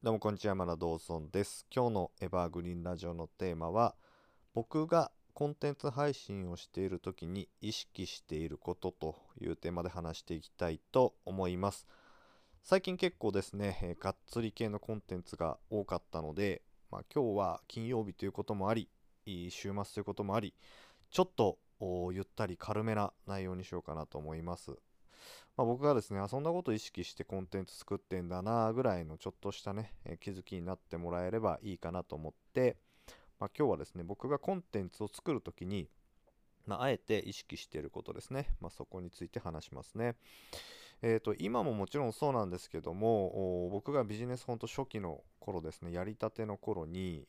どうもこんにちは山田道尊です。今日のエバーグリーンラジオのテーマは僕がコンテンツ配信をしている時に意識していることというテーマで話していきたいと思います。最近結構ですね、えーがっつり系のコンテンツが多かったので、まあ、今日は金曜日ということもありいい週末ということもありちょっとゆったり軽めな内容にしようかなと思います。まあ、僕がですね、あそんなこと意識してコンテンツ作ってんだなぐらいのちょっとしたね、え気づきになってもらえればいいかなと思って、まあ、今日はですね、僕がコンテンツを作るときに、まあ、あえて意識していることですね、まあ、そこについて話しますね。えー、と今ももちろんそうなんですけども僕がビジネス本当初期の頃ですねやりたての頃に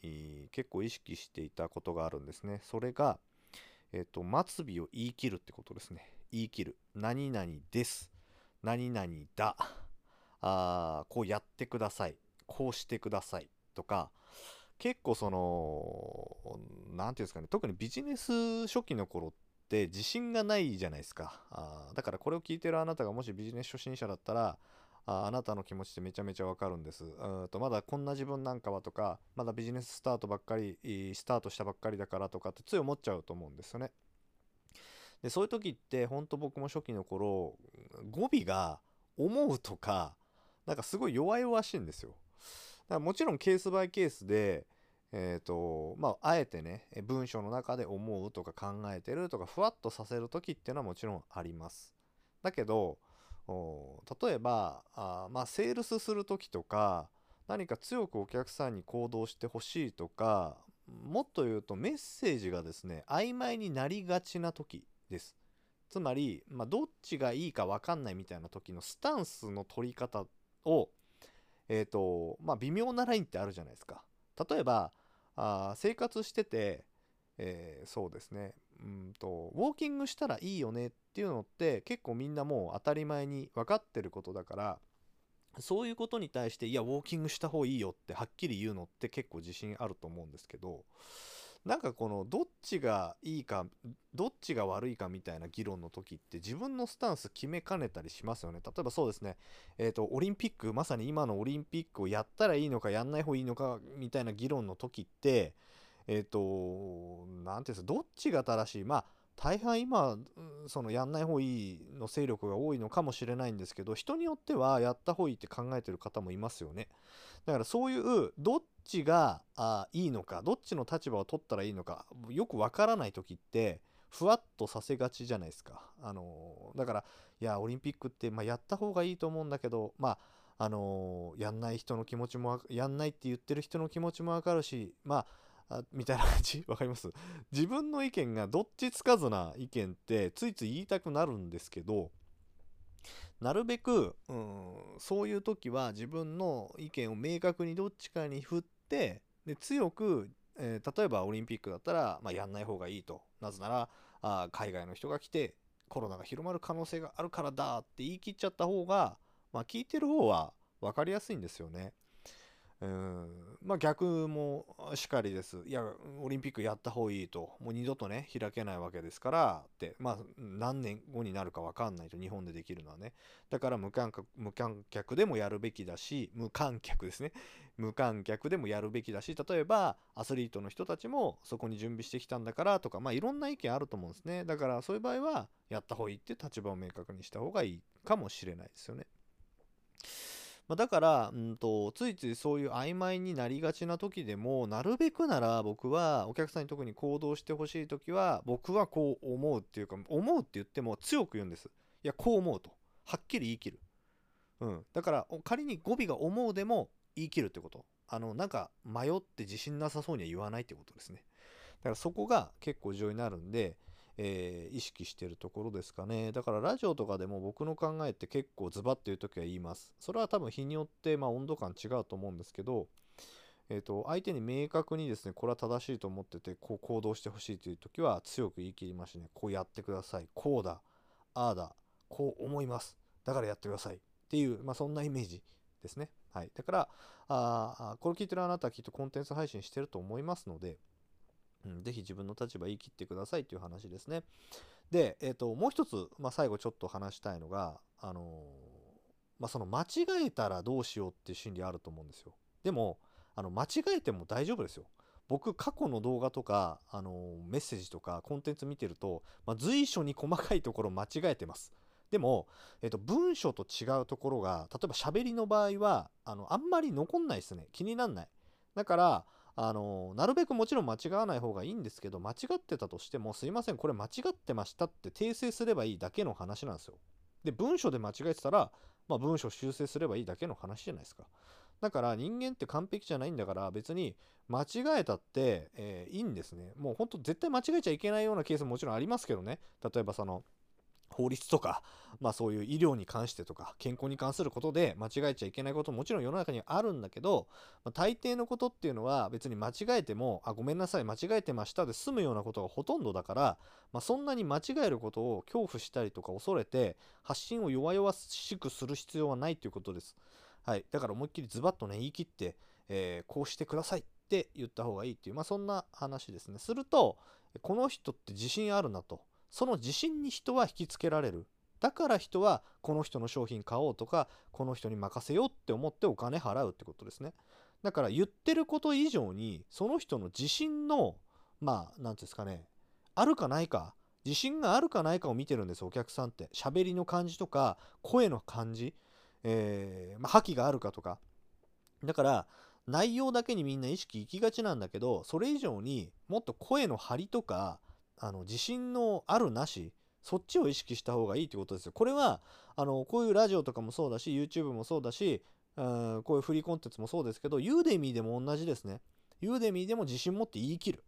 結構意識していたことがあるんですね。それが、えー、と末尾を言い切るってことですね。言い切る。何々です。何々だ。あーこうやってください。こうしてください。とか結構その何ていうんですかね。特にビジネス初期の頃って自信がないじゃないですか。あーだからこれを聞いてるあなたがもしビジネス初心者だったらああなたの気持ちってめちゃめちゃわかるんです。うんとまだこんな自分なんかはとかまだビジネススタートばっかりスタートしたばっかりだからとかってつい思っちゃうと思うんですよね。でそういう時ってほんと僕も初期の頃語尾が「思う」とかなんかすごい弱々しいんですよ。だからもちろんケースバイケースでえーとまあ、あえてね文章の中で思うとか考えてるとかふわっとさせる時っていうのはもちろんあります。だけど例えばあまあセールスする時とか何か強くお客さんに行動してほしいとかもっと言うとメッセージがですね曖昧になりがちな時。です。つまり、まあ、どっちがいいか分かんないみたいな時のスタンスの取り方をえっ、とまあ微妙なラインってあるじゃないですか。例えばあ生活してて、えーそうですね。うんとウォーキングしたらいいよねっていうのって結構みんなもう当たり前に分かってることだからそういうことに対していやウォーキングした方がいいよってはっきり言うのって結構自信あると思うんですけどなんかこのどっちがいいかどっちが悪いかみたいな議論の時って自分のスタンス決めかねたりしますよね。例えばそうですね。えっ、とオリンピックまさに今のオリンピックをやったらいいのかやんない方がいいのかみたいな議論の時ってえっ、となんていうんですかどっちが正しい？まあ大半今そのやんない方がいいの勢力が多いのかもしれないんですけど人によってはやった方がいいって考えてる方もいますよね。だからそういうどっちがあいいのかどっちの立場を取ったらいいのかよくわからない時ってふわっとさせがちじゃないですか。あのだからいやオリンピックって、まあ、やった方がいいと思うんだけどまああのやんない人の気持ちもやんないって言ってる人の気持ちもわかるしまああみたいな感じ？わかります？自分の意見がどっちつかずな意見ってついつい言いたくなるんですけどなるべく、うん、そういう時は自分の意見を明確にどっちかに振ってで強く、えー例えばオリンピックだったら、まあ、やんない方がいいとなぜならあ海外の人が来てコロナが広まる可能性があるからだって言い切っちゃった方が、まあ、聞いてる方は分かりやすいんですよね。まあ逆もしっかりです。いや、オリンピックやった方がいいと、もう二度とね、開けないわけですからって、まあ何年後になるか分かんないと、日本でできるのはね。だから無観客無観客でもやるべきだし、無観客ですね。無観客でもやるべきだし、例えばアスリートの人たちもそこに準備してきたんだからとか、まあいろんな意見あると思うんですね。だからそういう場合は、やった方がいいって立場を明確にした方がいいかもしれないですよね。まあ、だから、うんと、ついついそういう曖昧になりがちな時でも、なるべくなら僕はお客さんに特に行動してほしい時は、僕はこう思うっていうか、思うって言っても強く言うんです。いや、こう思うと。はっきり言い切る。うん。だから、仮に語尾が思うでも言い切るってこと。あの、なんか迷って自信なさそうには言わないってことですね。だからそこが結構重要になるんで、えー意識してるところですかね。だからラジオとかでも僕の考えって結構ズバッていう時は言います。それは多分日によってまあ温度感違うと思うんですけど、えー、と相手に明確にですねこれは正しいと思っててこう行動してほしいという時は強く言い切りましてね。こうやってください。こうだ。ああだ。こう思います。だからやってください。っていう、まあ、そんなイメージですね。はい、だからああこれ聞いてるあなたはきっとコンテンツ配信してると思いますので、うん、ぜひ自分の立場言い切ってくださいという話ですね。で、えー、ともう一つ、まあ、最後ちょっと話したいのが、あのまあ、その間違えたらどうしようっていう心理あると思うんですよ。でもあの間違えても大丈夫ですよ僕過去の動画とかあのメッセージとかコンテンツ見てると、まあ、随所に細かいところ間違えてますでも、えっと、文章と違うところが例えば喋りの場合はあのあんまり残んないですね気になんないだからあのなるべくもちろん間違わない方がいいんですけど間違ってたとしてもすいませんこれ間違ってましたって訂正すればいいだけの話なんですよ。で文章で間違えてたら、まあ、文章修正すればいいだけの話じゃないですか。だから人間って完璧じゃないんだから別に間違えたって、えー、いいんですね。もうほんと絶対間違えちゃいけないようなケースももちろんありますけどね。例えばその法律とか、まあそういう医療に関してとか、健康に関することで間違えちゃいけないことももちろん世の中にはあるんだけど、まあ、大抵のことっていうのは別に間違えても、あ、ごめんなさい、間違えてましたで済むようなことがほとんどだから、まあ、そんなに間違えることを恐怖したりとか恐れて、発信を弱々しくする必要はないということです。はい。だから思いっきりズバッとね、言い切って、えー、こうしてくださいって言った方がいいっていう、まあそんな話ですね。すると、この人って自信あるなと。その自信に人は引きつけられる。だから人はこの人の商品買おうとか、この人に任せようって思ってお金払うってことですね。だから言ってること以上に、その人の自信の、まあ、何て言うんですかね、あるかないか、自信があるかないかを見てるんですお客さんって。喋りの感じとか、声の感じ、えー、まあ、覇気があるかとか。だから、内容だけにみんな意識いきがちなんだけど、それ以上にもっと声の張りとか、あの自信のあるなしそっちを意識した方がいいってことですよ。これはあのこういうラジオとかもそうだし YouTube もそうだしうんこういうフリーコンテンツもそうですけどユーデミーでも同じですね。ユーデミーでも自信持って言い切る。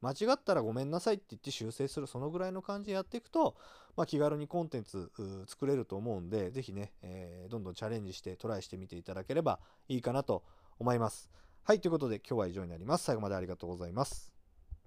間違ったらごめんなさいって言って修正するそのぐらいの感じでやっていくと、まあ、気軽にコンテンツ作れると思うんで是非ね、えー、どんどんチャレンジしてトライしてみていただければいいかなと思います。はいということで今日は以上になります。最後までありがとうございます。